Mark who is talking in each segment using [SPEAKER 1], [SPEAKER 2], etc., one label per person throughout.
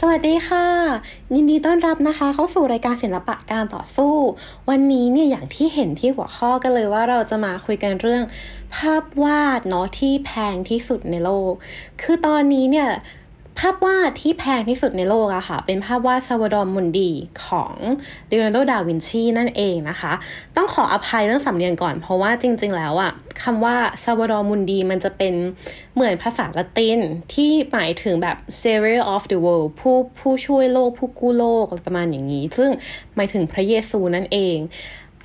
[SPEAKER 1] สวัสดีค่ะ ยินดีต้อนรับนะคะ เข้าสู่รายการศิลปะการต่อสู้ วันนี้เนี่ยอย่างที่เห็นที่หัวข้อกันเลยว่าเราจะมาคุยกันเรื่องภาพวาดเนาะที่แพงที่สุดในโลก คือตอนนี้เนี่ย ภาพวาดที่แพงที่สุดในโลกอะค่ะ เป็นภาพวาด Salvator Mundi ของเลโอนาร์โด ดาวินชีนั่นเองนะคะ ต้องขออภัยเรื่องสำเนียงก่อน เพราะว่าจริง ๆ แล้วอะคำว่า Salvator Mundi มันจะเป็นเหมือนภาษาละตินที่หมายถึงแบบ savior of the world ผู้ผู้ช่วยโลกผู้กู้โลกประมาณอย่างนี้ ซึ่งหมายถึงพระเยซูนั่นเอง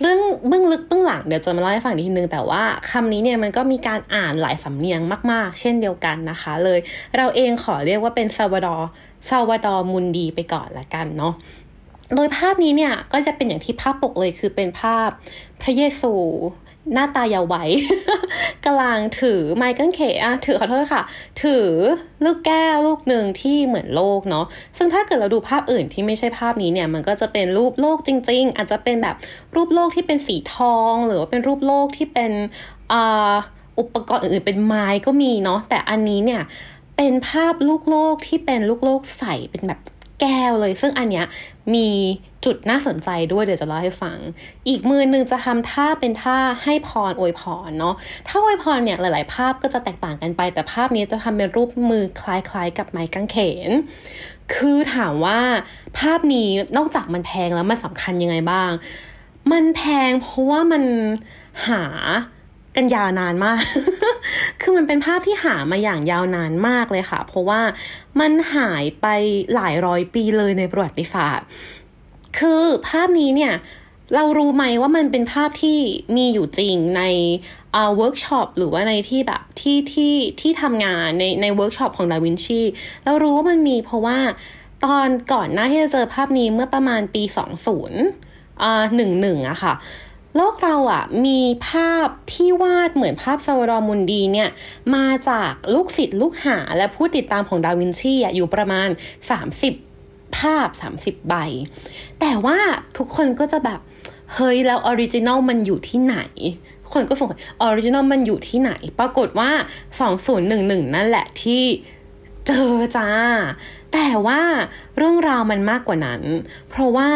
[SPEAKER 1] เรื่องเบื้องลึกเบื้องหลังเดี๋ยวจะมาเล่าให้ฟังอีกทีนึง แต่ว่าคำนี้เนี่ยมันก็มีการอ่านหลายสำเนียงมาก ๆ เช่นเดียวกันนะคะ เลยเราเองขอเรียกว่าเป็น Salvator Salvator Mundi ไปก่อนละกันเนาะโดยภาพนี้เนี่ยก็จะเป็นอย่างที่ภาพปกเลยคือเป็นภาพพระเยซู หน้าตายาวไวกำลังถือไม้กางเขอะถือขอโทษค่ะ ถือลูกแก้วลูกหนึ่งที่เหมือนโลกเนาะซึ่งถ้าเกิดเราดูภาพอื่นที่ไม่ใช่ภาพนี้เนี่ย มันก็จะเป็นรูปโลกจริง ๆ อาจจะเป็นแบบรูปโลกที่เป็นสีทอง หรือว่าเป็นรูปโลกที่เป็นออุปกรณ์อื่นๆเป็นไม้ก็มีเนาะแต่อันนี้เนี่ยเป็นภาพลูกโลกที่เป็นลูกโลกใสเป็นแบบแก้วเลย ซึ่งอันเนี้ยมี จุดน่าสนใจด้วยเดี๋ยวจะเล่าให้ฟัง อีกมือหนึ่งจะทำท่าเป็นท่าให้พรอวยพรเนาะถ้าอวยพรเนี่ยหลาย ๆ ภาพก็จะแตกต่างกันไป แต่ภาพนี้จะทำเป็นรูปมือคล้าย ๆ กับไม้กางเขน คือถามว่าภาพนี้นอกจากมันแพงแล้วมันสำคัญยังไงบ้าง มันแพงเพราะว่ามันหากันยาวนานมาก คือมันเป็นภาพที่หามาอย่างยาวนานมากเลยค่ะ เพราะว่ามันหายไปหลายร้อยปีเลยในประวัติศาสตร์ คือภาพนี้เนี่ยเรารู้ไหมว่ามันเป็นภาพที่มีอยู่จริงในเวิร์กช็อปหรือว่าในที่แบบที่ที่ที่ทำงานในในเวิร์กช็อปของดาวินชีเรารู้ว่ามันมีเพราะว่าตอนก่อนหน้าที่จะเจอภาพนี้เมื่อประมาณปี 20อ่าหนึ่งหนึ่งอะค่ะ โลกเราอะมีภาพที่วาดเหมือนภาพ Salvator Mundi เนี่ย มาจากลูกศิษย์ลูกหาและผู้ติดตามของดาวินชีอะอยู่ประมาณ 30 ภาพ 30 ใบ แต่ว่าทุกคนก็จะแบบ เฮ้ย แล้ว original มันอยู่ที่ไหน คนก็สงสัย original มันอยู่ที่ไหน ปรากฏว่า 2011 นั่นแหละที่เจอจ้า แต่ว่าเรื่องราวมันมากกว่านั้น เพราะว่า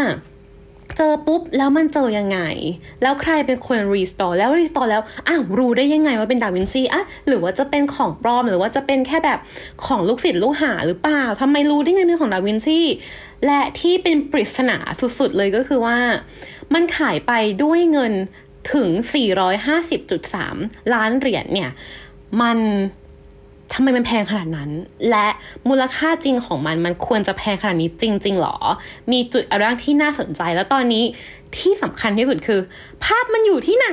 [SPEAKER 1] เจอปุ๊บแล้วมันเจอยังไง แล้วใครเป็นคน restore แล้ว restore แล้วอ้าวรู้ได้ยังไงว่าเป็นดาวินชีอะหรือว่าจะเป็นของปลอมหรือว่าจะเป็นแค่แบบของลูกศิษย์ลูกหาหรือเปล่าทำไมรู้ได้ไงเป็นของดาวินชีและที่เป็นปริศนาสุดๆเลยก็คือว่า มันขายไปด้วยเงินถึง 450.3 ล้านเหรียญเนี่ย มัน ทำไมมันแพงขนาดนั้น และมูลค่าจริงของมันมันควรจะแพงขนาดนี้จริง ๆหรอ มีจุดอะไรบ้างที่น่าสนใจ แล้วตอนนี้ที่สำคัญที่สุดคือ ภาพมันอยู่ที่ไหน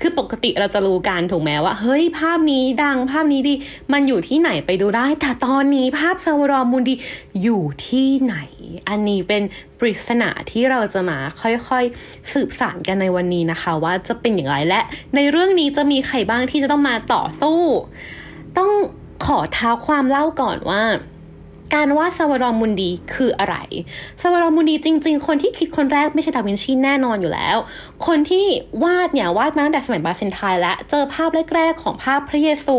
[SPEAKER 1] คือปกติเราจะรู้กันถูกไหมว่า เฮ้ย ภาพนี้ดังภาพนี้ดี มันอยู่ที่ไหนไปดูได้ แต่ตอนนี้ภาพ Salvator Mundi อยู่ที่ไหน อันนี้เป็นปริศนาที่เราจะมาค่อยๆ สืบสาวกันในวันนี้นะคะ ว่าจะเป็นอย่างไรและ ในเรื่องนี้จะมีใครบ้างที่จะต้องมาต่อสู้ ต้องขอเท้าความเล่าก่อนว่า การวาด Salvator Mundi คืออะไร Salvator Mundi จริง ๆ คนที่คิดคนแรกไม่ใช่ดาวินชีแน่นอนอยู่แล้ว คนที่วาดเนี่ยวาดมาตั้งแต่สมัย Byzantine และเจอภาพแรก ๆ ของภาพพระเยซู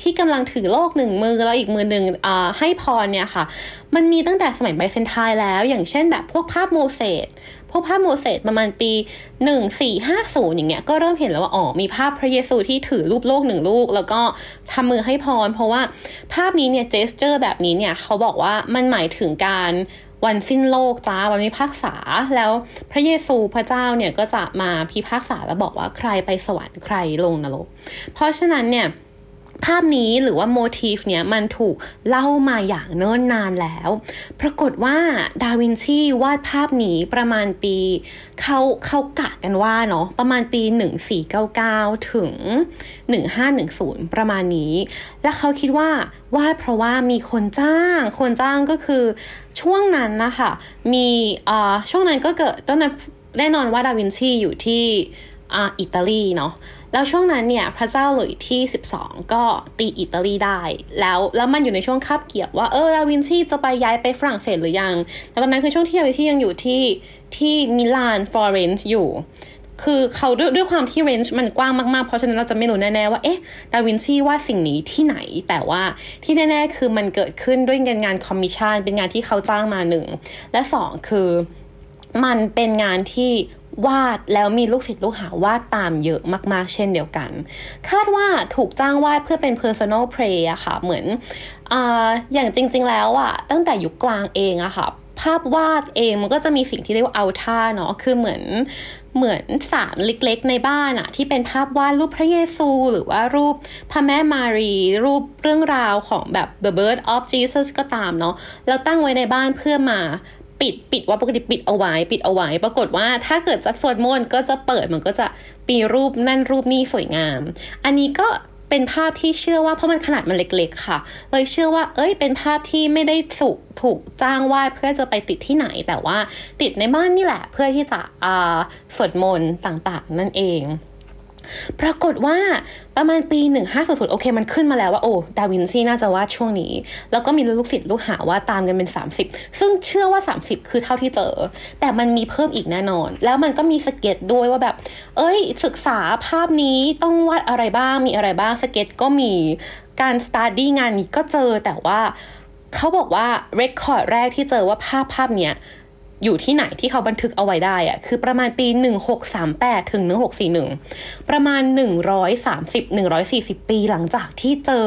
[SPEAKER 1] ที่กำลังถือโลกหนึ่งมือแล้วอีกมือหนึ่งให้พรเนี่ยค่ะ มันมีตั้งแต่สมัยไบเซนไทน์แล้ว อย่างเช่นแบบพวกภาพโมเสส พวกภาพโมเสสประมาณปี 1450 อย่างเงี้ยก็เริ่มเห็นแล้วว่าอ๋อมีภาพพระเยซูที่ถือรูปโลกหนึ่งลูก แล้วก็ทำมือให้พร เพราะว่าภาพนี้เนี่ยเจสเจอร์แบบนี้เนี่ยเขาบอกว่ามันหมายถึงการวันสิ้นโลกจ้าวันพิพากษาแล้วพระเยซูพระเจ้าเนี่ยก็จะมาพิพากษาแล้วบอกว่าใครไปสวรรค์ใครลงนรกเพราะฉะนั้นเนี่ย ภาพนี้หรือว่าโมทีฟเนี่ยมันถูกเล่ามาอย่างเนิ่นนานแล้ว ปรากฏว่าดาวินชีวาดภาพนี้ประมาณปีเขาเขากะกันว่าเนาะประมาณปี 1499 ถึง 1510 ประมาณนี้ และเขาคิดว่าวาดเพราะว่ามีคนจ้าง คนจ้างก็คือช่วงนั้นนะคะมีอ่าช่วงนั้นก็เกิดตอนนั้นแน่นอนว่าดาวินชีอยู่ที่อ่าอิตาลีเนาะ แล้วช่วงนั้นเนี่ยพระเจ้าหลุยส์ที่ 12 ก็ตีอิตาลีได้ แล้วแล้วมันอยู่ในช่วงคาบเกี่ยวว่าเออดาวินชีจะไปย้ายไปฝรั่งเศสหรือยังแต่ตอนนั้นคือช่วงที่ดาวินชียังอยู่ที่ที่มิลานฟลอเรนซ์อยู่ คือเขาด้วยด้วยความที่ range มันกว้างมากๆ เพราะฉะนั้นเราจะไม่รู้แน่ๆว่าเอ๊ะดาวินชีวาดสิ่งนี้ที่ไหน แต่ว่าที่แน่ๆคือมันเกิดขึ้นด้วยงานงานคอมมิชชั่นเป็นงานที่เขาจ้างมาหนึ่งและสองคือมันเป็นงานที่ วาดแล้วมีลูกศิษย์ลูกหาวาดตามเยอะมากๆ เช่นเดียวกัน คาดว่าถูกจ้างวาดเพื่อเป็น personal play อะค่ะ เหมือนออย่างจริง ๆ แล้วอะตั้งแต่ยุคกลางเองอะค่ะ ภาพวาดเองมันก็จะมีสิ่งที่เรียกว่าเอาท่าเนาะคือเหมือนเหมือนสารเล็กๆ ในบ้านอะที่เป็นภาพวาดรูปพระเยซูหรือว่ารูปพระแม่มารี รูปเรื่องราวของแบบ the birth of Jesus ก็ตามเนาะแล้วตั้งไว้ในบ้านเพื่อมา ปิดปิดว่าปกติปิดเอาไว้ปิดเอาไว้ ปรากฏว่าถ้าเกิดจะสวดมนต์ก็จะเปิดมันก็จะปีรูปนั่นรูปนี้สวยงาม อันนี้ก็เป็นภาพที่เชื่อว่าเพราะมันขนาดมันเล็กๆ ค่ะ เลยเชื่อว่า เอ้ย เป็นภาพที่ไม่ได้สุกถูกจ้างวาดเพื่อจะไปติดที่ไหน แต่ว่าติดในบ้านนี่แหละ เพื่อที่จะอ่าสวดมนต์ต่างๆ นั่นเอง ปรากฏว่าประมาณปี 1500โอเค มันขึ้นมาแล้วว่า โอ้ดาวินชีน่าจะวาดช่วงนี้ แล้วก็มีลูกศิษย์ลูกหาวาดตามกันเป็น 30 ซึ่งเชื่อว่า 30 คือเท่าที่เจอ แต่มันมีเพิ่มอีกแน่นอน แล้วมันก็มีสเก็ตด้วยว่าแบบ เอ้ย ศึกษาภาพนี้ต้องวาดอะไรบ้างมีอะไรบ้างสเก็ตก็มีการ study งานนี้ก็เจอแต่ว่าเขาบอกว่า record แรกที่เจอว่าภาพภาพเนี้ย อยู่ที่ไหนที่เขาบันทึกเอาไว้ได้อะคือประมาณปี 1638 ถึง 1641 ประมาณ 130 140 ปีหลังจากที่เจอ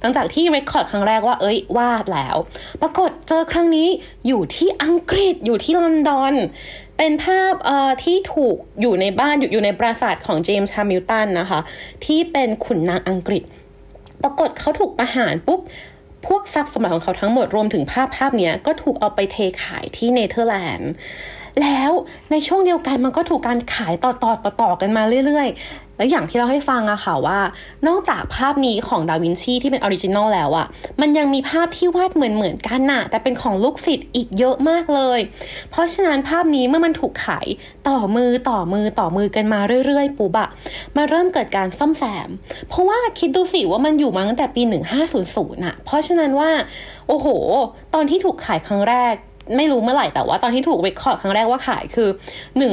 [SPEAKER 1] หลังจากที่เรคคอร์ดครั้งแรกว่า เอ้ยวาดแล้ว ปรากฏเจอครั้งนี้อยู่ที่อังกฤษอยู่ที่ลอนดอน เป็นภาพเอ่อที่ถูกอยู่ในบ้านอยู่อยู่ในปราสาทของเจมส์ฮามิลตันนะคะ ที่เป็นขุนนางอังกฤษ ปรากฏเขาถูกประหารปุ๊บ พวกทรัพย์สมบัติของเขาทั้งหมดรวมถึงภาพภาพนี้ก็ถูกเอาไปเทขายที่เนเธอร์แลนด์แล้วในช่วงเดียวกันมันก็ถูกการขายต่อต่อต่อต่อกันมาเรื่อย แล้วอย่างที่เราให้ฟังอะค่ะว่า นอกจากภาพนี้ของดาวินชีที่เป็น original แล้วอะมันยังมีภาพที่วาดเหมือนเหมือนกันน่ะ แต่เป็นของลูกศิษย์อีกเยอะมากเลย เพราะฉะนั้นภาพนี้เมื่อมันถูกขายต่อมือต่อมือต่อมือกันมาเรื่อยๆปุ๊บอะมาเริ่มเกิดการซ่อมแซม เพราะว่าคิดดูสิว่ามันอยู่มาตั้งแต่ปี 1500อะเพราะฉะนั้นว่า โอ้โห ตอนที่ถูกขายครั้งแรก ไม่รู้เมื่อไหร่แต่ว่าตอนที่ถูกเรคคอร์ดครั้งแรกว่าขายคือ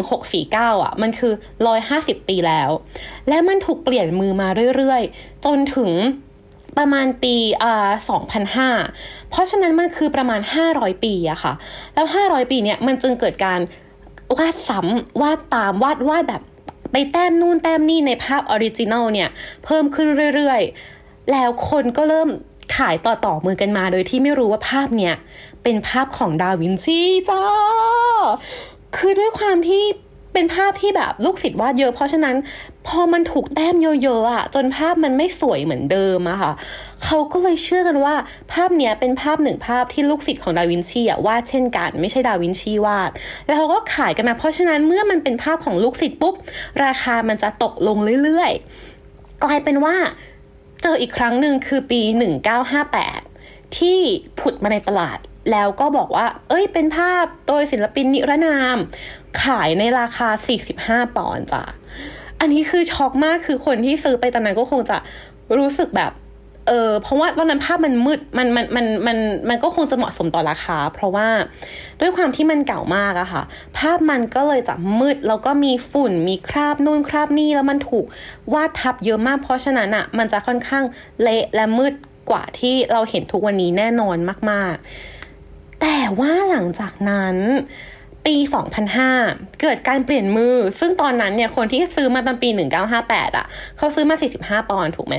[SPEAKER 1] 1649อะ มันคือ 150 ปีแล้ว และมันถูกเปลี่ยนมือมาเรื่อยๆ จนถึงประมาณปีอ่า2005 เพราะฉะนั้นมันคือประมาณ 500 ปีอะค่ะ แล้ว 500 ปีเนี้ยมันจึงเกิดการวาดซ้ำวาดตามวาดวาดแบบไปแต้มนู่นแต้มนี่ในภาพออริจินัลเนี่ย เพิ่มขึ้นเรื่อยๆ แล้วคนก็เริ่มขายต่อต่อมือกันมาโดยที่ไม่รู้ว่าภาพเนี่ย เป็นภาพของดาวินชีจ้า คือด้วยความที่เป็นภาพที่แบบลูกศิษย์วาดเยอะ เพราะฉะนั้นพอมันถูกแต้มเยอะๆอะจนภาพมันไม่สวยเหมือนเดิมอะค่ะ เขาก็เลยเชื่อกันว่า ภาพเนี้ยเป็นภาพหนึ่งภาพที่ลูกศิษย์ของดาวินชีอะวาดเช่นกัน ไม่ใช่ดาวินชีวาด แล้วเขาก็ขายกันมา เพราะฉะนั้นเมื่อมันเป็นภาพของลูกศิษย์ปุ๊บ ราคามันจะตกลงเรื่อยๆกลายเป็นว่า เจออีกครั้งหนึ่งคือปี 1958 ที่ผุดมาในตลาด แล้วก็บอกว่า เอ้ย เป็นภาพโดยศิลปินนิรนาม ขายในราคา 45 ปอนด์จ้ะ อันนี้คือช็อกมากคือคนที่ซื้อไปตอนนั้นก็คงจะรู้สึกแบบ เออ เพราะว่าตอนนั้นภาพมันมืด มัน มัน มัน มัน มันก็คงจะเหมาะสมต่อราคา เพราะว่าด้วยความที่มันเก่ามากอะค่ะ ภาพมันก็เลยจะมืด แล้วก็มีฝุ่น มีคราบนู่นคราบนี่ แล้วมันถูกวาดทับเยอะมาก เพราะฉะนั้นอะมันจะค่อนข้างเละและมืดกว่าที่เราเห็นทุกวันนี้แน่นอนมาก ๆ แต่ว่าหลังจากนั้นปี 2005 เกิดการเปลี่ยนมือ ซึ่งตอนนั้นเนี่ยคนที่ซื้อมาตอนปี 1958 อะ เขาซื้อมา 45 ปอนด์ถูกไหม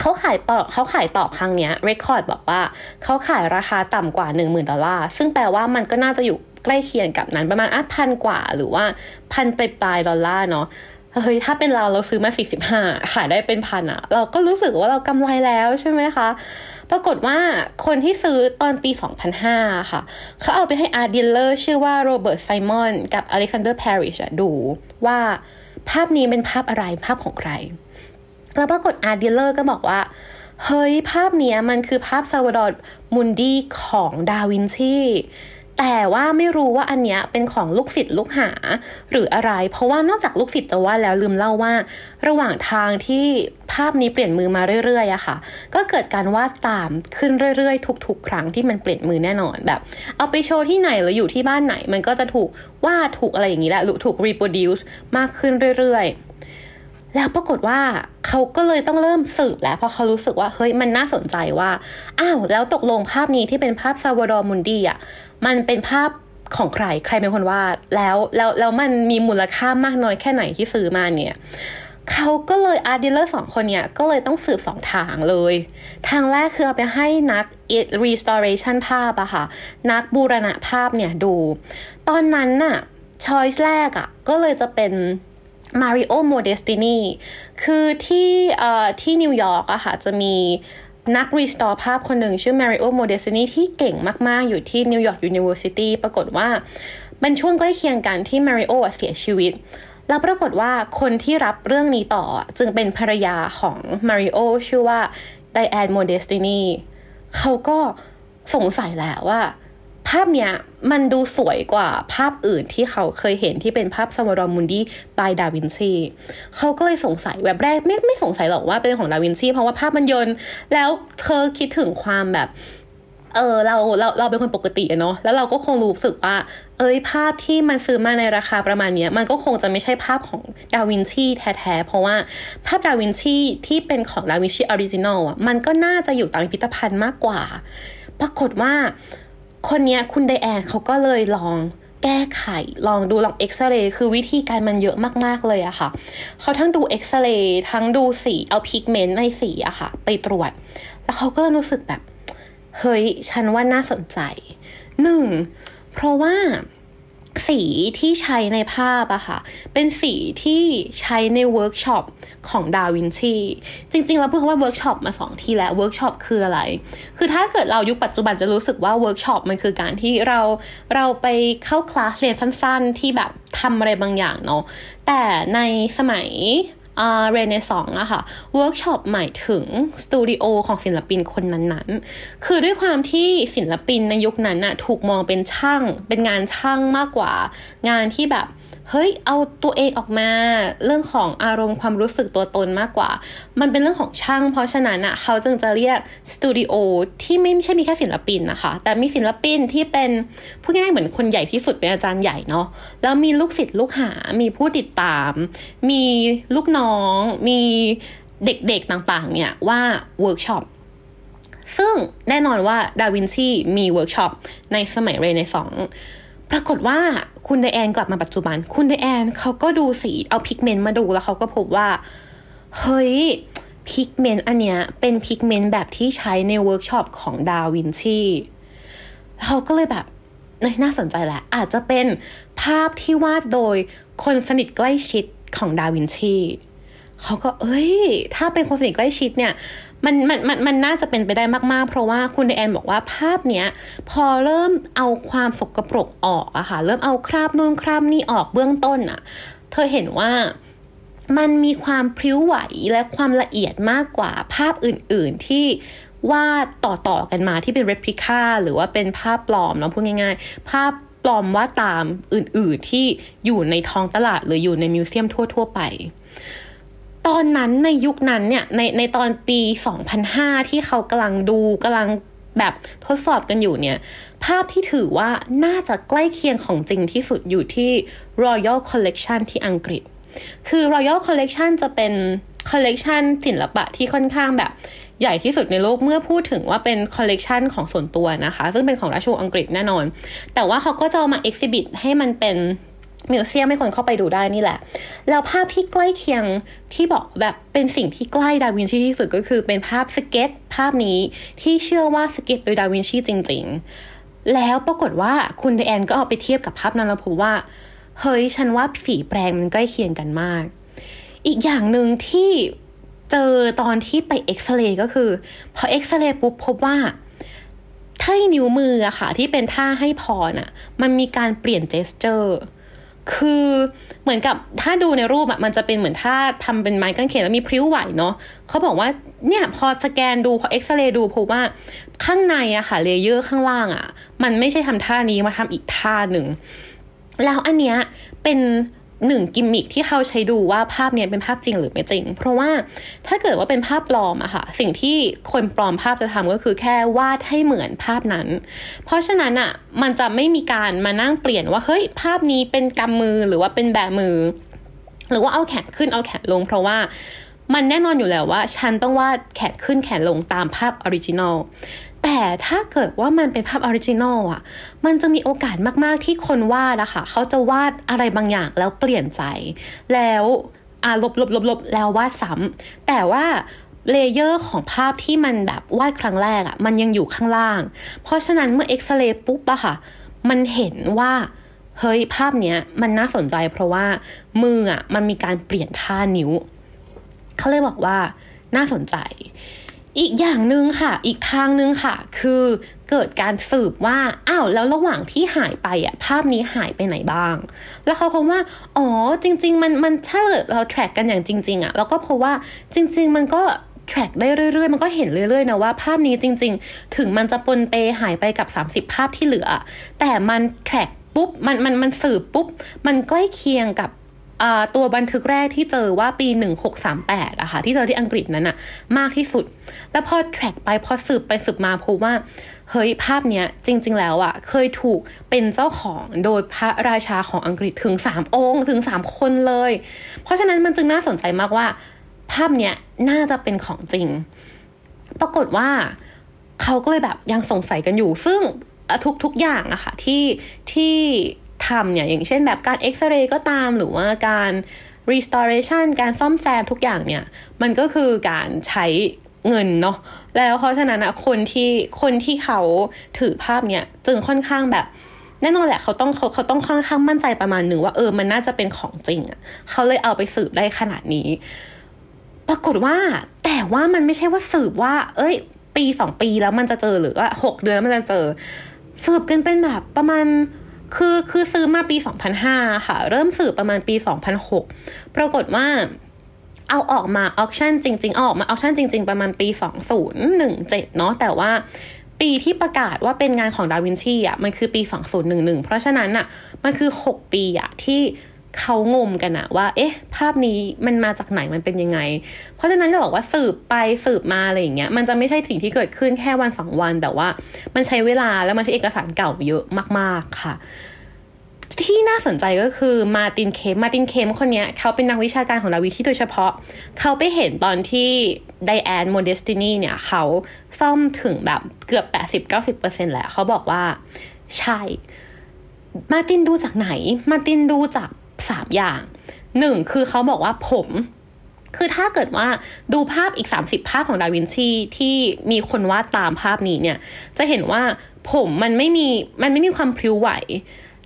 [SPEAKER 1] เขาขายต่อเขาขายต่อครั้งเนี้ยเรคคอร์ดบอกว่าเขาขายราคาต่ำกว่า 10,000 ดอลลาร์ ซึ่งแปลว่ามันก็น่าจะอยู่ใกล้เคียงกับนั้นประมาณอะพันกว่าหรือว่าพันปลายดอลลาร์เนาะเฮ้ยถ้าเป็นเราเราซื้อมา 45 ขายได้เป็นพันอะเราก็รู้สึกว่าเรากำไรแล้วใช่ไหมคะ ปรากฏว่าคนที่ซื้อตอนปี 2005 ค่ะ เขาเอาไปให้ art dealer ชื่อว่าโรเบิร์ตไซมอนกับอเล็กซานเดอร์แพริชดูว่าภาพนี้เป็นภาพอะไรภาพของใคร แล้วปรากฏ art dealer ก็บอกว่า เฮ้ย ภาพนี้มันคือภาพ Salvator Mundi ของดาวินชี แต่ว่าไม่รู้ว่าอันเนี้ยเป็นของลูกศิษย์ลูกหาหรืออะไร เพราะว่านอกจากลูกศิษย์จะวาดแล้วลืมเล่าว่า ระหว่างทางที่ภาพนี้เปลี่ยนมือมาเรื่อยๆอะค่ะ ก็เกิดการวาดตามขึ้นเรื่อยๆ ทุก ๆ ครั้งที่มันเปลี่ยนมือแน่นอนแบบ เอาไปโชว์ที่ไหนหรืออยู่ที่บ้านไหน มันก็จะถูกวาดถูกอะไรอย่างนี้แหละหรือถูก reproduce มากขึ้นเรื่อยๆ แล้วปรากฏว่า เขาก็เลยต้องเริ่มสืบแล้วเพราะเขารู้สึกว่าเฮ้ยมันน่าสนใจว่าอ้าวแล้วตกลงภาพนี้ที่เป็นภาพ Salvator Mundi อะมันเป็นภาพของใครใครเป็นคนวาดแล้วแล้วแล้วมันมีมูลค่ามากน้อยแค่ไหนที่ซื้อมาเนี่ยเขาก็เลย art dealer สองคนเนี่ยก็เลยต้องสืบสองทางเลย ทางแรกคือเอาไปให้นัก restoration ภาพอะค่ะ นักบูรณะภาพเนี่ยดู ตอนนั้นน่ะ choice แรกอะก็เลยจะเป็น Mario Modestini คือที่เอ่อที่นิวยอร์กอะค่ะจะมีนัก restore ภาพคนหนึ่งชื่อ Mario Modestini ที่เก่งมาก ๆ อยู่ที่ New York University ปรากฏว่ามันช่วงใกล้เคียงกันที่ Mario เสียชีวิต แล้วปรากฏว่าคนที่รับเรื่องนี้ต่อจึงเป็นภรรยาของ Mario ชื่อว่า Diane Modestini เขาก็สงสัยแหละว่า ภาพเนี้ยมันดูสวยกว่าภาพอื่นที่เขาเคยเห็นที่เป็นภาพ Salvator Mundi by ดาวินชีเขาก็เลยสงสัยแบบแรกไม่ไม่สงสัยหรอกว่าเป็นของดาวินชีเพราะว่าภาพมันยนแล้วเธอคิดถึงความแบบเออเราเราเราเป็นคนปกติเนาะแล้วเราก็คงรู้สึกว่า เอ้ยภาพที่มันซื้อมาในราคาประมาณเนี้ยมันก็คงจะไม่ใช่ภาพของดาวินชีแท้ๆ เพราะว่าภาพดาวินชีที่เป็นของดาวินชี original อะมันก็น่าจะอยู่ตามพิพิธภัณฑ์มากกว่า ปรากฏว่า คนเนี้ยคุณไดแอนเขาก็เลยลองแก้ไข ลองดูลองเอ็กซเรย์คือวิธีการมันเยอะมาก ๆ เลยอะค่ะ เขาทั้งดูเอ็กซเรย์ทั้งดูสี เอา pigment ในสีอะค่ะ ไปตรวจ แล้วเขาก็รู้สึกแบบ เฮ้ย ฉันว่าน่าสนใจหนึ่งเพราะว่า สีที่ใช้ในภาพอะค่ะ เป็นสีที่ใช้ในเวิร์กช็อปของดาวินชี จริงๆ เราพูดคำว่าเวิร์กช็อปมาสองทีแล้วเวิร์กช็อปคืออะไร คือถ้าเกิดเรายุคปัจจุบันจะรู้สึกว่าเวิร์กช็อปมันคือการที่เราเราไปเข้าคลาสเรียนสั้นๆ ที่แบบทำอะไรบางอย่างเนาะแต่ในสมัย เรเนซองส์อะค่ะเวิร์กช็อปหมายถึงสตูดิโอของศิลปินคนนั้นๆ คือด้วยความที่ศิลปินในยุคนั้นอะถูกมองเป็นช่าง เป็นงานช่างมากกว่างานที่แบบ เฮ้ยเอาตัวเองออกมา เรื่องของอารมณ์ความรู้สึกตัวตนมากกว่า มันเป็นเรื่องของช่าง เพราะฉะนั้นอะเขาจึงจะเรียกสตูดิโอที่ไม่ใช่มีแค่ศิลปินนะคะ แต่มีศิลปินที่เป็นพูดง่ายเหมือนคนใหญ่ที่สุดเป็นอาจารย์ใหญ่เนาะแล้วมีลูกศิษย์ลูกหา มีผู้ติดตาม มีลูกน้อง มีเด็กๆต่างๆ เนี่ยว่าเวิร์กช็อปซึ่งแน่นอนว่าดาวินชีมีเวิร์กช็อปในสมัยเรเนซองส์ ปรากฏว่าคุณไดแอนกลับมาปัจจุบัน คุณไดแอนเขาก็ดูสีเอา pigment มาดูแล้วเขาก็พบว่า เฮ้ย pigment อันเนี้ยเป็น pigment แบบที่ใช้ในเวิร์กช็อปของดาวินชีเขาก็เลยแบบน่าสนใจแหละ อาจจะเป็นภาพที่วาดโดยคนสนิทใกล้ชิดของดาวินชีเขาก็เอ้ย ถ้าเป็นคนสนิทใกล้ชิดเนี่ย มันมันมันมันน่าจะเป็นไปได้มากๆ เพราะว่าคุณเดแอนบอกว่าภาพเนี้ยพอเริ่มเอาความสกปรกออกอะค่ะ เริ่มเอาคราบนู่นคราบนี่ออกเบื้องต้นอะเธอเห็นว่ามันมีความพริ้วไหวและความละเอียดมากกว่าภาพอื่นๆที่วาดต่อๆกันมาที่เป็นเรปลิก้าหรือว่าเป็นภาพปลอมเนาะพูดง่ายๆ ภาพปลอมว่าตามอื่นๆที่อยู่ในท้องตลาดหรืออยู่ใน museum ทั่ว ๆ ไป ตอนนั้นในยุคนั้นเนี่ยในในตอนปี 2005 ที่เขากำลังดูกำลังแบบทดสอบกันอยู่เนี่ย ภาพที่ถือว่าน่าจะใกล้เคียงของจริงที่สุดอยู่ที่ Royal Collection ที่อังกฤษ คือ Royal Collection จะเป็นคอลเลกชันศิลปะที่ค่อนข้างแบบใหญ่ที่สุดในโลกเมื่อพูดถึงว่าเป็นคอลเลกชันของส่วนตัวนะคะ ซึ่งเป็นของราชวงศ์อังกฤษแน่นอน แต่ว่าเขาก็จะมา exhibit ให้มันเป็น museum ให้คนเข้าไปดูได้นี่แหละ แล้วภาพที่ใกล้เคียงที่บอกแบบเป็นสิ่งที่ใกล้ดาวินชีที่สุดก็คือเป็นภาพสเก็ตภาพนี้ที่เชื่อว่าสเก็ตโดยดาวินชีจริง ๆ แล้วปรากฏว่าคุณไดแอนก็เอาไปเทียบกับภาพนั้นแล้วพบว่า เฮ้ยฉันว่าฝีแปรงมันใกล้เคียงกันมาก อีกอย่างหนึ่งที่เจอตอนที่ไปเอ็กซเรย์ก็คือ พอเอ็กซเรย์ปุ๊บพบว่าท่านิ้วมืออะค่ะ ที่เป็นท่าให้พรอะมันมีการเปลี่ยน gesture คือเหมือนกับถ้าดูในรูปอะมันจะเป็นเหมือนท่าทำเป็นไม้กางเขนแล้วมีพริ้วไหวเนาะเขาบอกว่าเนี่ยพอสแกนดูพอเอ็กซเรย์ดูพบว่าข้างในอะค่ะ layer ข้างล่างอะมันไม่ใช่ทำท่านี้มาทำอีกท่าหนึ่ง แล้วอันเนี้ยเป็น หนึ่งกิมมิคที่เขาใช้ดูว่าภาพเนี้ยเป็นภาพจริงหรือไม่จริง เพราะว่าถ้าเกิดว่าเป็นภาพปลอมอะค่ะ สิ่งที่คนปลอมภาพจะทำก็คือแค่วาดให้เหมือนภาพนั้น เพราะฉะนั้นอะมันจะไม่มีการมานั่งเปลี่ยนว่าเฮ้ยภาพนี้เป็นกำมือหรือว่าเป็นแบบมือ หรือว่าเอาแขนขึ้นเอาแขนลง เพราะว่ามันแน่นอนอยู่แล้วว่า ฉันต้องวาดแขนขึ้นแขนลงตามภาพ original แต่ถ้าเกิดว่ามันเป็นภาพ original อะ มันจะมีโอกาสมากๆที่คนวาดอะค่ะ เขาจะวาดอะไรบางอย่างแล้วเปลี่ยนใจ แล้วอ่าลบลบลบลบแล้ววาดซ้ำแต่ว่า layer ของภาพที่มันแบบวาดครั้งแรกอะมันยังอยู่ข้างล่าง เพราะฉะนั้นเมื่อเอ็กซเรย์ปุ๊บอะค่ะ มันเห็นว่าเฮ้ยภาพเนี้ยมันน่าสนใจเพราะว่ามืออะมันมีการเปลี่ยนท่านิ้ว เขาเลยบอกว่าน่าสนใจ อีกอย่างหนึ่งค่ะ อีกทางหนึ่งค่ะ คือเกิดการสืบว่า อ้าว แล้วระหว่างที่หายไปอะภาพนี้หายไปไหนบ้าง แล้วเขาพบว่า อ๋อ จริง ๆ มัน มันถ้าเกิดเรา track กันอย่างจริง ๆอะเราก็พบว่าจริง ๆ มันก็ track ได้เรื่อยๆ มันก็เห็นเรื่อยๆนะว่าภาพนี้จริง ๆ ถึงมันจะปนเปหายไปกับ 30 ภาพที่เหลือ แต่มัน track ปุ๊บ มัน มัน มันสืบปุ๊บ มันใกล้เคียงกับ ตัวบันทึกแรกที่เจอว่าปี 1638อะค่ะที่เจอที่อังกฤษนั้นอะมากที่สุด แล้วพอ track ไปพอสืบไปสืบมาพบว่าเฮ้ยภาพเนี้ยจริง ๆ แล้วอะเคยถูกเป็นเจ้าของโดยพระราชาของอังกฤษถึง 3 องค์ถึง 3 คนเลย เพราะฉะนั้นมันจึงน่าสนใจมากว่า ภาพเนี้ยน่าจะเป็นของจริง ปรากฏว่าเขาก็เลยแบบยังสงสัยกันอยู่ ซึ่งทุกทุกอย่างอะค่ะที่ที่ ทำเนี่ยอย่างเช่นแบบการเอ็กซเรย์ก็ตามหรือว่าการ restoration การซ่อมแซมทุกอย่างเนี่ย มันก็คือการใช้เงินเนาะแล้วเพราะฉะนั้นอะคนที่คนที่เขาถือภาพเนี่ยจึงค่อนข้างแบบแน่นอนแหละเขาต้องเขาเขาต้องค่อนข้างมั่นใจประมาณหนึ่งว่าเออมันน่าจะเป็นของจริงอะเขาเลยเอาไปสืบได้ขนาดนี้ ปรากฏว่าแต่ว่ามันไม่ใช่ว่าสืบว่า เอ้ย ปีสองปีแล้วมันจะเจอหรือว่าหกเดือนมันจะเจอ สืบกันเป็นแบบประมาณ คือคือซื้อมาปี 2005 ค่ะ เริ่มสืบประมาณปี 2006 ปรากฏว่าเอาออกมา auction จริง ๆ ออกมา auction จริง ๆ ประมาณปี 2017 เนาะแต่ว่าปีที่ประกาศว่าเป็นงานของดาวินชีอะมันคือปี 2011 เพราะฉะนั้นอะมันคือ 6 ปีอะที่ เขางมกันอะว่า เอ๊ะ ภาพนี้มันมาจากไหนมันเป็นยังไง เพราะฉะนั้นจะบอกว่าสืบไปสืบมาอะไรอย่างเงี้ยมันจะไม่ใช่สิ่งที่เกิดขึ้นแค่วันสองวัน แต่ว่ามันใช้เวลาแล้วมันใช้เอกสารเก่าเยอะมาก ๆค่ะ ที่น่าสนใจก็คือ Martin Kemp Martin Kemp คนนี้เขาเป็นนักวิชาการของดาวินชีโดยเฉพาะ เขาไปเห็นตอนที่ Dianne Modestini เนี่ยเขาซ่อมถึงแบบเกือบ 80-90%แล้วเขาบอกว่าใช่ Martin ดูจากไหน Martin ดูจาก สามอย่างหนึ่งคือเขาบอกว่าผมคือถ้าเกิดว่าดูภาพอีก 30 ภาพของดาวินชีที่มีคนวาดตามภาพนี้เนี่ย จะเห็นว่าผมมันไม่มีมันไม่มีความพลิ้วไหว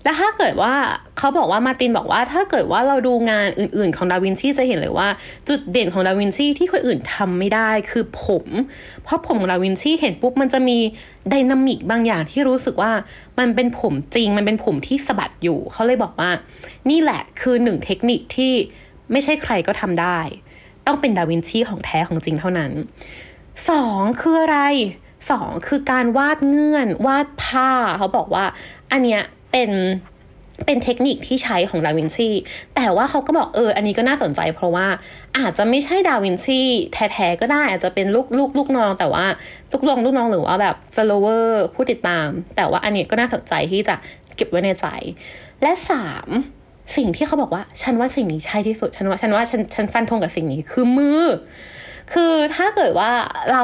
[SPEAKER 1] และถ้าเกิดว่าเขาบอกว่ามาตินบอกว่าถ้าเกิดว่าเราดูงานอื่นๆ ของดาวินชีจะเห็นเลยว่า จุดเด่นของดาวินชีที่คนอื่นทำไม่ได้คือผม เพราะผมของดาวินชีเห็นปุ๊บมันจะมีดินามิกบางอย่างที่รู้สึกว่ามันเป็นผมจริง มันเป็นผมที่สะบัดอยู่เขาเลยบอกว่า นี่แหละคือหนึ่งเทคนิคที่ไม่ใช่ใครก็ทำได้ ต้องเป็นดาวินชีของแท้ของจริงเท่านั้นสองคืออะไรสองคือการวาดเงื่อนวาดผ้าเขาบอกว่า อันเนี้ย เป็นเป็นเทคนิคที่ใช้ของดาวินชีแต่ว่าเขาก็บอกเออ อันนี้ก็น่าสนใจ เพราะว่าอาจจะไม่ใช่ดาวินชีแท้ๆก็ได้ อาจจะเป็นลูกลูกลูกน้องแต่ว่าลูกน้องลูกน้องหรือว่าแบบ follower ผู้ติดตาม แต่ว่าอันนี้ก็น่าสนใจที่จะเก็บไว้ในใจ และสามสิ่งที่เขาบอกว่า ฉันว่าสิ่งนี้ใช่ที่สุด ฉันว่าฉันว่าฉันฉันฟันธงกับสิ่งนี้คือมือ คือถ้าเกิดว่าเรา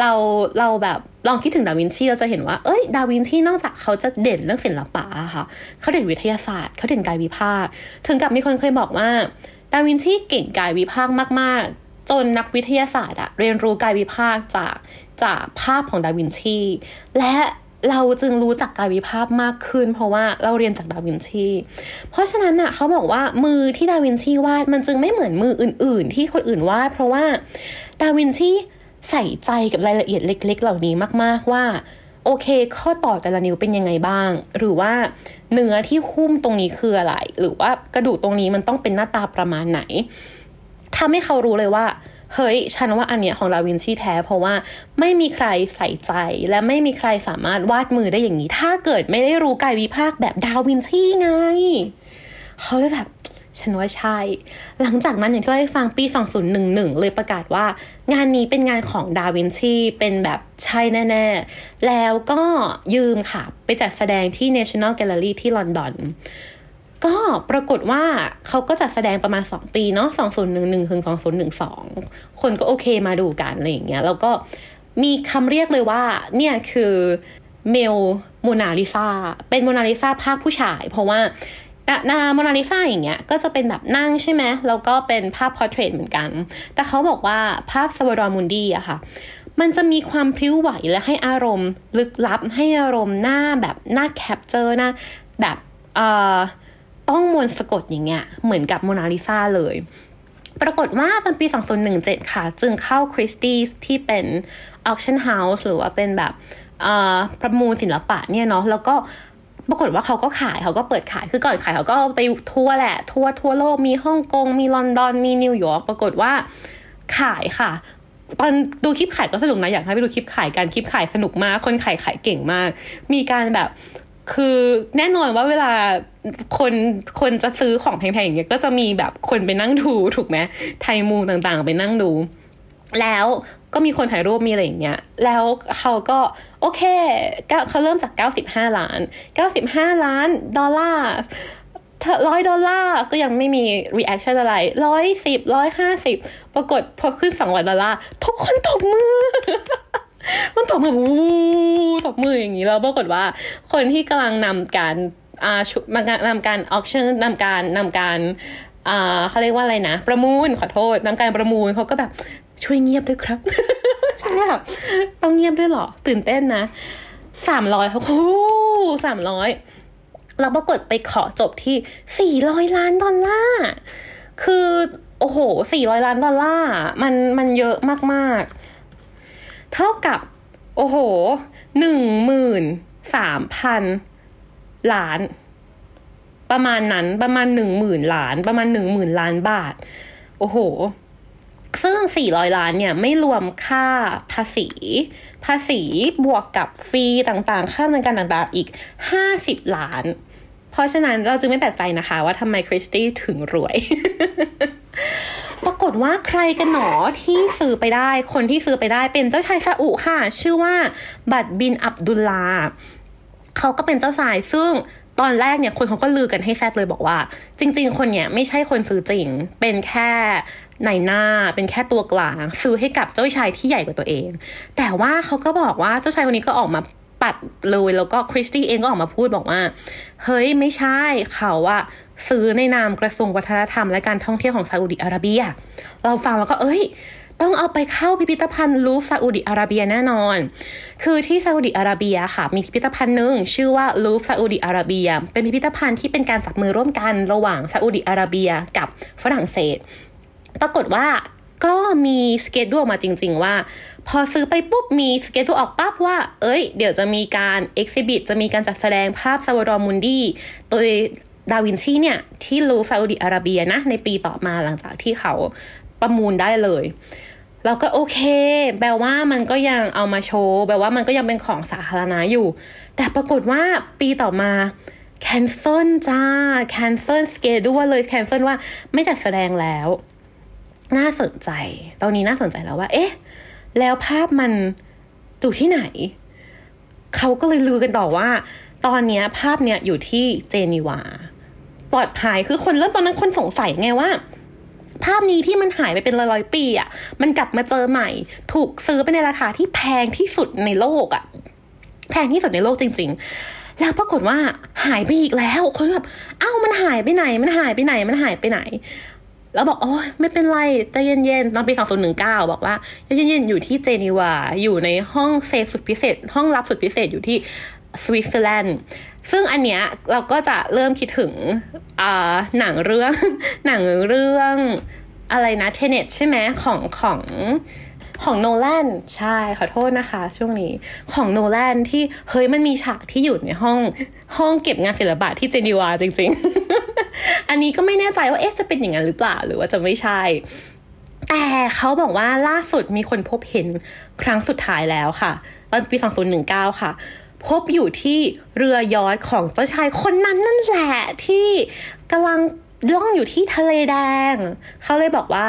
[SPEAKER 1] เราเราแบบลองคิดถึงดาวินชีเราจะเห็นว่า เอ้ย ดาวินชีนอกจากเขาจะเด่นเรื่องศิลปะค่ะเขาเด่นวิทยาศาสตร์เขาเด่นกายวิภาค ถึงกับมีคนเคยบอกว่า ดาวินชีเก่งกายวิภาคมาก ๆ จนนักวิทยาศาสตร์อะเรียนรู้กายวิภาคจากจากภาพของดาวินชี และ เราจึงรู้จักกายวิภาพมากขึ้น เพราะว่าเราเรียนจากดาวินชี เพราะฉะนั้นน่ะเขาบอกว่ามือที่ดาวินชีวาดมันจึงไม่เหมือนมืออื่น ๆ ที่คนอื่นวาดเพราะว่าดาวินชีใส่ใจกับรายละเอียดเล็ก ๆ เหล่านี้มาก ๆว่าโอเค ข้อต่อแต่ละนิ้วเป็นยังไงบ้าง หรือว่าเนื้อที่หุ้มตรงนี้คืออะไร หรือว่ากระดูกตรงนี้มันต้องเป็นหน้าตาประมาณไหนทำให้เขารู้เลยว่า เฮ้ย ฉันว่าอันเนี้ยของดาวินชีแท้ เพราะว่าไม่มีใครใส่ใจ และไม่มีใครสามารถวาดมือได้อย่างนี้ ถ้าเกิดไม่ได้รู้กายวิภาคแบบดาวินชีไง เขาเลยแบบ ฉันว่าใช่ หลังจากนั้นอย่างที่เราได้ฟังปี 2011 เลยประกาศว่า งานนี้เป็นงานของดาวินชีเป็นแบบใช่แน่ ๆ แล้วก็ยืมค่ะ ไปจัดแสดงที่ National Gallery ที่ลอนดอน ก็ปรากฏว่าเขาก็จัดแสดงประมาณ 2 ปีเนาะ2011ถึง2012 คนก็โอเคมาดูกันอะไรอย่างเงี้ยแล้วก็มีคำเรียกเลยว่าเนี่ยคือmale โมนาลิซาเป็นโมนาลิซาภาคผู้ชาย เพราะว่าหน้าโมนาลิซาอย่างเงี้ยก็จะเป็นแบบนั่งใช่ไหมแล้วก็เป็นภาพ portrait เหมือนกัน แต่เขาบอกว่าภาพ Salvator Mundi อะค่ะมันจะมีความพริ้วไหวและให้อารมณ์ ลึกลับให้อารมณ์น่าแบบน่า capture น่าแบบเอ่อ ต้องมนต์สะกดอย่างเงี้ยเหมือนกับโมนาลิซาเลย ปรากฏว่าตอนปี 2017 ค่ะ จึงเข้า Christie'sที่เป็น auction house หรือว่าเป็นแบบประมูลศิลปะเนี่ยเนาะแล้วก็ปรากฏว่าเขาก็ขายเขาก็เปิดขายคือก่อนขายเขาก็ไปทัวร์แหละ ทัวร์ทั่วโลกมีฮ่องกง มีลอนดอน มีนิวยอร์กปรากฏว่าขายค่ะ ตอนดูคลิปขายก็สนุกนะ อยากให้ไปดูคลิปขายกันคลิปขายสนุกมาก คนขายขายเก่งมาก มีการแบบ คือแน่นอนว่าเวลาคนคนจะซื้อของแพงๆอย่างเงี้ยก็จะมีแบบคนไปนั่งดูถูกไหมไทยมูต่างๆ ไปนั่งดู แล้วก็มีคนถ่ายรูปมีอะไรอย่างเงี้ย แล้วเขาก็โอเคเขาเริ่มจาก 95 ล้าน 95 ล้านดอลลาร์ร้อยดอลลาร์ก็ยังไม่มี reaction อะไรร้อยสิบร้อยห้าสิบปรากฏพอขึ้นสองร้อยดอลลาร์ทุกคนตบมือ มันตบมือวูตบมืออย่างนี้แล้วปรากฏว่า คนที่กำลังนำการอ่านำการ auction นำการนำการอ่าเขาเรียกว่าอะไรนะ ประมูลขอโทษนำการประมูลเขาก็แบบช่วยเงียบด้วยครับฉันแบบต้องเงียบด้วยหรอ ตื่นเต้นนะสามร้อยเขาโอ้สามร้อยเราปรากฏไปขอจบที่สี่ร้อยล้านดอลลาร์คือ โอ้โหสี่ร้อยล้านดอลลาร์มันมันเยอะมากๆ เท่ากับ โอ้โหหนึ่งหมื่นสามพันล้าน ประมาณนั้นประมาณหนึ่งหมื่นล้าน ประมาณหนึ่งหมื่นล้านบาท โอ้โห ซึ่ง400ล้านเนี่ยไม่รวมค่าภาษี ภาษีบวกกับฟรีต่างๆ ค่าดำเนินการต่างๆ อีก50ล้าน เพราะฉะนั้นเราจึงไม่แปลกใจนะคะ ว่าทำไมคริสตี้ถึงรวย ปรากฏว่าใครกันหนอที่ซื้อไปได้ คนที่ซื้อไปได้เป็นเจ้าชายซาอุค่ะ ชื่อว่าบัตบินอับดุลลาเขาก็เป็นเจ้าชายซึ่งตอนแรกเนี่ยคนเขาก็ลือกันให้แซดเลยบอกว่า จริง ๆ คนเนี่ยไม่ใช่คนซื้อจริง เป็นแค่ในหน้าเป็นแค่ตัวกลาง ซื้อให้กับเจ้าชายที่ใหญ่กว่าตัวเอง แต่ว่าเขาก็บอกว่าเจ้าชายคนนี้ก็ออกมาปัดเลยแล้วก็คริสตี้เองก็ออกมาพูดบอกว่า เฮ้ยไม่ใช่เขาอะ ซื้อในนามกระทรวงวัฒนธรรมและการท่องเที่ยวของซาอุดิอาระเบีย เราฟังแล้วก็เอ้ย ต้องเอาไปเข้าพิพิธภัณฑ์ลูฟวร์ซาอุดิอาระเบียแน่นอน คือที่ซาอุดิอาระเบียค่ะ มีพิพิธภัณฑ์หนึ่งชื่อว่าลูฟวร์ซาอุดิอาระเบีย เป็นพิพิธภัณฑ์ที่เป็นการจับมือร่วมกันระหว่างซาอุดิอาระเบียกับฝรั่งเศส ปรากฏว่าก็มี schedule ออกมาจริง ๆ ว่า พอซื้อไปปุ๊บมี schedule ออกปั๊บว่า เอ้ย เดี๋ยวจะมีการ exhibit จะมีการจัดแสดงภาพ Salvator Mundiโดย ดาวินชีเนี่ยที่ลูฟซาอุดิอาระเบียนะในปีต่อมาหลังจากที่เขาประมูลได้เลยเราก็โอเค แปลว่ามันก็ยังเอามาโชว์แปลว่ามันก็ยังเป็นของสาธารณะอยู่ แต่ปรากฏว่าปีต่อมาแคนเซิลจ้าแคนเซิลสเกดูว่าเลยแคนเซิลว่าไม่จัดแสดงแล้ว น่าสนใจ ตอนนี้น่าสนใจแล้วว่า เอ๊ะ แล้วภาพมันอยู่ที่ไหน เขาก็เลยลือกันต่อว่า ตอนนี้ภาพเนี้ยอยู่ที่เจนีวา ปลอดภัยคือคนเริ่มตอนนั้นคนสงสัยไงว่า ภาพนี้ที่มันหายไปเป็นร้อยๆปีอะ่ะ มันกลับมาเจอใหม่ ถูกซื้อไปในราคาที่แพงที่สุดในโลกอะ่ะ แพงที่สุดในโลกจริง ๆ แล้วปรากฏว่าหายไปอีกแล้ว คนแบบเอ้ามันหายไปไหน มันหายไปไหน มันหายไปไหนแล้วบอกโอ้ยไม่เป็นไรใจเย็นๆตอนปี 2019 บอกว่าใจเย็นๆอยู่ที่เจนีวา อยู่ในห้องเซฟสุดพิเศษ ห้องลับสุดพิเศษอยู่ที่ สวิตเซอร์แลนด์ซึ่งอันเนี้ยเราก็จะเริ่มคิดถึงหนังเรื่อง หนังเรื่องอะไรนะ Tenet ใช่ไหมของของของโนแลนใช่ขอโทษนะคะ ช่วงนี้ของโนแลนที่เฮ้ยมันมีฉากที่อยู่ในห้องห้องเก็บงานศิลปะที่เจนีวาจริง ๆ อันนี้ก็ไม่แน่ใจว่าเอ๊ะจะเป็นอย่างนั้นหรือเปล่าหรือว่าจะไม่ใช่ แต่เขาบอกว่าล่าสุดมีคนพบเห็นครั้งสุดท้ายแล้วค่ะตอนปี 2019 ค่ะ พบอยู่ที่เรือยอทของเจ้าชายคนนั้นนั่นแหละที่กำลังล่องอยู่ที่ทะเลแดง เขาเลยบอกว่า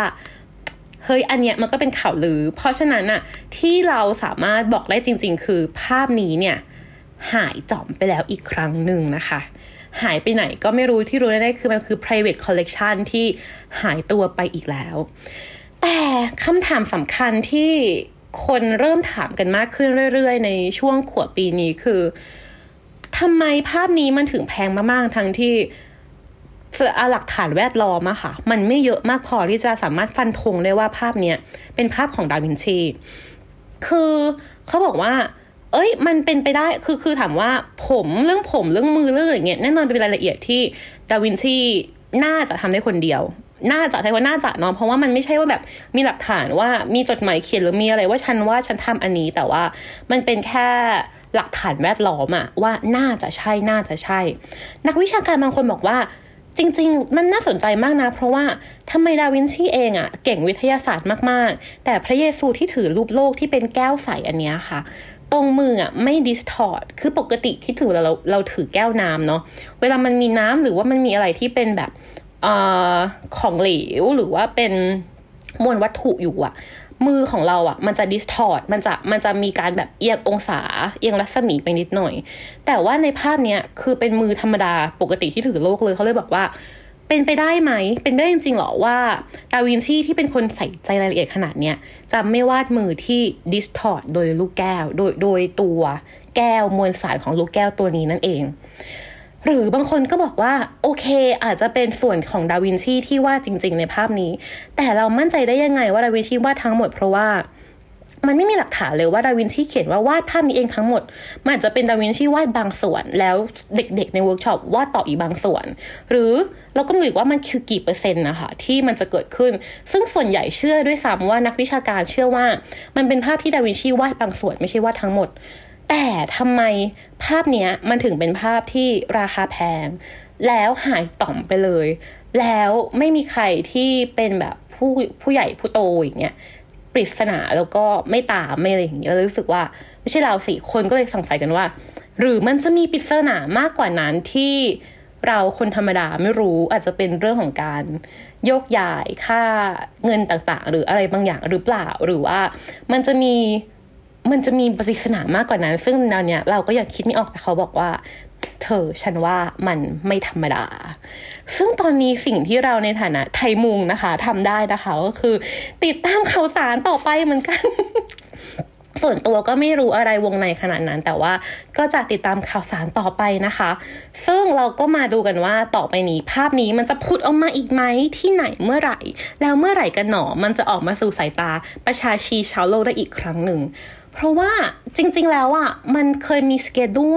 [SPEAKER 1] เฮ้ยอันเนี้ยมันก็เป็นข่าวลือ เพราะฉะนั้นอะที่เราสามารถบอกได้จริง ๆ คือภาพนี้เนี่ยหายจอมไปแล้วอีกครั้งหนึ่งนะคะ หายไปไหนก็ไม่รู้ที่รู้แน่ๆคือมันคือ private collection ที่หายตัวไปอีกแล้ว แต่คำถามสำคัญที่ คนเริ่มถามกันมากขึ้นเรื่อยๆ ในช่วงขวบปีนี้คือทำไมภาพนี้มันถึงแพงมากๆ ทั้งที่เอหลักฐานแวดล้อมอะค่ะ มันไม่เยอะมากพอที่จะสามารถฟันธงได้ว่าภาพเนี้ยเป็นภาพของดาวินชี คือเขาบอกว่า เอ้ย มันเป็นไปได้ คือ คือถามว่าผมเรื่องผมเรื่องมือเรื่องอย่างเงี้ยแน่นอนเป็นรายละเอียดที่ดาวินชีน่าจะทำได้คนเดียว น่าจะใช่ว่าน่าจะเนาะเพราะว่ามันไม่ใช่ว่าแบบมีหลักฐานว่ามีจดหมายเขียนหรือมีอะไรว่าฉันว่าฉันทำอันนี้แต่ว่ามันเป็นแค่หลักฐานแวดล้อมอะว่าน่าจะใช่น่าจะใช่ นักวิชาการบางคนบอกว่าจริง ๆ มันน่าสนใจมากนะ เพราะว่าทำไมดาวินชีเองอะเก่งวิทยาศาสตร์มากๆ แต่พระเยซูที่ถือรูปโลกที่เป็นแก้วใสอันนี้ค่ะ ตรงมืออะไม่ distort คือปกติคิดถึงเราเราถือแก้วน้ำเนาะเวลามันมีน้ำหรือว่ามันมีอะไรที่เป็นแบบ ของเหลวหรือว่าเป็นมวลวัตถุอยู่อะมือของเราอะมันจะ distort มันจะมันจะมีการแบบเอียงองศา เอียงรัศมีไปนิดหน่อย แต่ว่าในภาพเนี้ยคือเป็นมือธรรมดาปกติที่ถือโลกเลยเขาเลยบอกว่า เป็นไปได้ไหม เป็นไปได้จริงๆหรอว่าดาวินชีที่เป็นคนใส่ใจรายละเอียดขนาดเนี้ยจะไม่วาดมือที่ distort โดยลูกแก้ว โดยโดยตัวแก้วมวลสารของลูกแก้วตัวนี้นั่นเอง หรือบางคนก็บอกว่าโอเค อาจจะเป็นส่วนของดาวินชีที่วาดจริง ๆ ในภาพนี้ แต่เรามั่นใจได้ยังไงว่าดาวินชีวาดทั้งหมดเพราะว่ามันไม่มีหลักฐานเลยว่าดาวินชีเขียนว่าวาดภาพนี้เองทั้งหมด มันอาจจะเป็นดาวินชีวาดบางส่วน แล้วเด็กๆในเวิร์กช็อปวาดต่ออีกบางส่วน หรือเราก็ไม่รู้ว่ามันคือกี่เปอร์เซ็นต์นะคะที่มันจะเกิดขึ้น ซึ่งส่วนใหญ่เชื่อด้วยซ้ำว่านักวิชาการเชื่อว่า มันเป็นภาพที่ดาวินชีวาดบางส่วนไม่ใช่วาดทั้งหมด แต่ทำไมภาพเนี้ยมันถึงเป็นภาพที่ราคาแพง แล้วหายต่อมไปเลย แล้วไม่มีใครที่เป็นแบบผู้ผู้ใหญ่ผู้โตอย่างเงี้ยปริศนาแล้วก็ไม่ตามไม่อะไรอย่างเงี้ยเรารู้สึกว่าไม่ใช่เราสิคนก็เลยสงสัยกันว่า หรือมันจะมีปริศนามากกว่านั้นที่เราคนธรรมดาไม่รู้อาจจะเป็นเรื่องของการโยกย้ายค่าเงินต่างๆ หรืออะไรบางอย่างหรือเปล่า หรือว่ามันจะมี มันจะมีปริศนามากกว่านั้น ซึ่งแนเนี้ยเราก็ยังคิดไม่ออกแต่เขาบอกว่า เธอฉันว่ามันไม่ธรรมดา ซึ่งตอนนี้สิ่งที่เราในฐานะไทยมุงนะคะทำได้นะคะก็คือ ติดตามข่าวสารต่อไปเหมือนกัน ส่วนตัวก็ไม่รู้อะไรวงในขนาดนั้น แต่ว่าก็จะติดตามข่าวสารต่อไปนะคะ ซึ่งเราก็มาดูกันว่าต่อไปนี้ภาพนี้มันจะพุดออกมาอีกไหมที่ไหนเมื่อไหร่ แล้วเมื่อไหร่กันหนอมันจะออกมาสู่สายตาประชาชีชาวโลกได้อีกครั้งหนึ่ง เพราะว่าจริง ๆ แล้วอะมันเคยมีสเกดู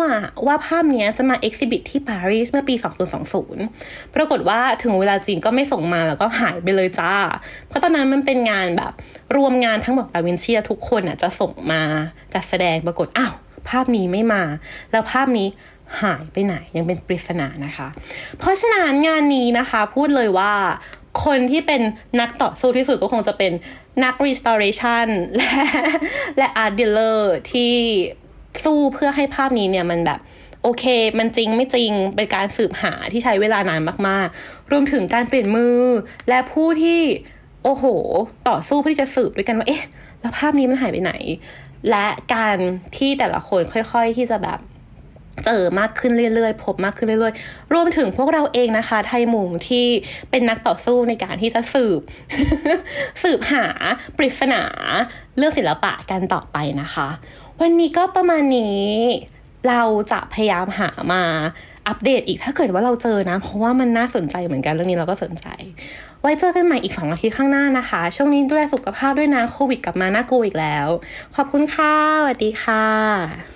[SPEAKER 1] ว่าภาพนี้จะมาเอ็กซิบิทที่ปารีสเมื่อปี 2020 ปรากฏว่าถึงเวลาจริงก็ไม่ส่งมาแล้วก็หายไปเลยจ้า เพราะตอนนั้นมันเป็นงานแบบรวมงานทั้งหมดดาวินเชียทุกคนอะจะส่งมาจัดแสดงปรากฏอ้าวภาพนี้ไม่มา แล้วภาพนี้หายไปไหนยังเป็นปริศนานะคะ เพราะฉะนั้นงานนี้นะคะพูดเลยว่า คนที่เป็นนักต่อสู้ที่สุดก็คงจะเป็นนัก restoration และและ art dealer ที่สู้เพื่อให้ภาพนี้เนี่ยมันแบบโอเค มันจริงไม่จริง เป็นการสืบหาที่ใช้เวลานานมากๆ รวมถึงการเปลี่ยนมือ และผู้ที่โอ้โห ต่อสู้เพื่อที่จะสืบด้วยกันว่า เอ๊ะ แล้วภาพนี้มันหายไปไหน และการที่แต่ละคนค่อย ๆ ที่จะแบบ เจอมากขึ้นเรื่อยๆ พบมากขึ้นเรื่อยๆ รวมถึงพวกเราเองนะคะ ไทยมุงที่เป็นนักต่อสู้ในการที่จะสืบ สืบหาปริศนาเรื่องศิลปะกันต่อไปนะคะ วันนี้ก็ประมาณนี้เราจะพยายามหามาอัปเดตอีกถ้าเกิดว่าเราเจอนะ เพราะว่ามันน่าสนใจเหมือนกันเรื่องนี้เราก็สนใจ ไว้เจอกันใหม่อีกสองอาทิตย์ข้างหน้านะคะ ช่วงนี้ดูแลสุขภาพด้วยนะโควิดกลับมาน่ากลัวอีกแล้ว ขอบคุณค่ะสวัสดีค่ะ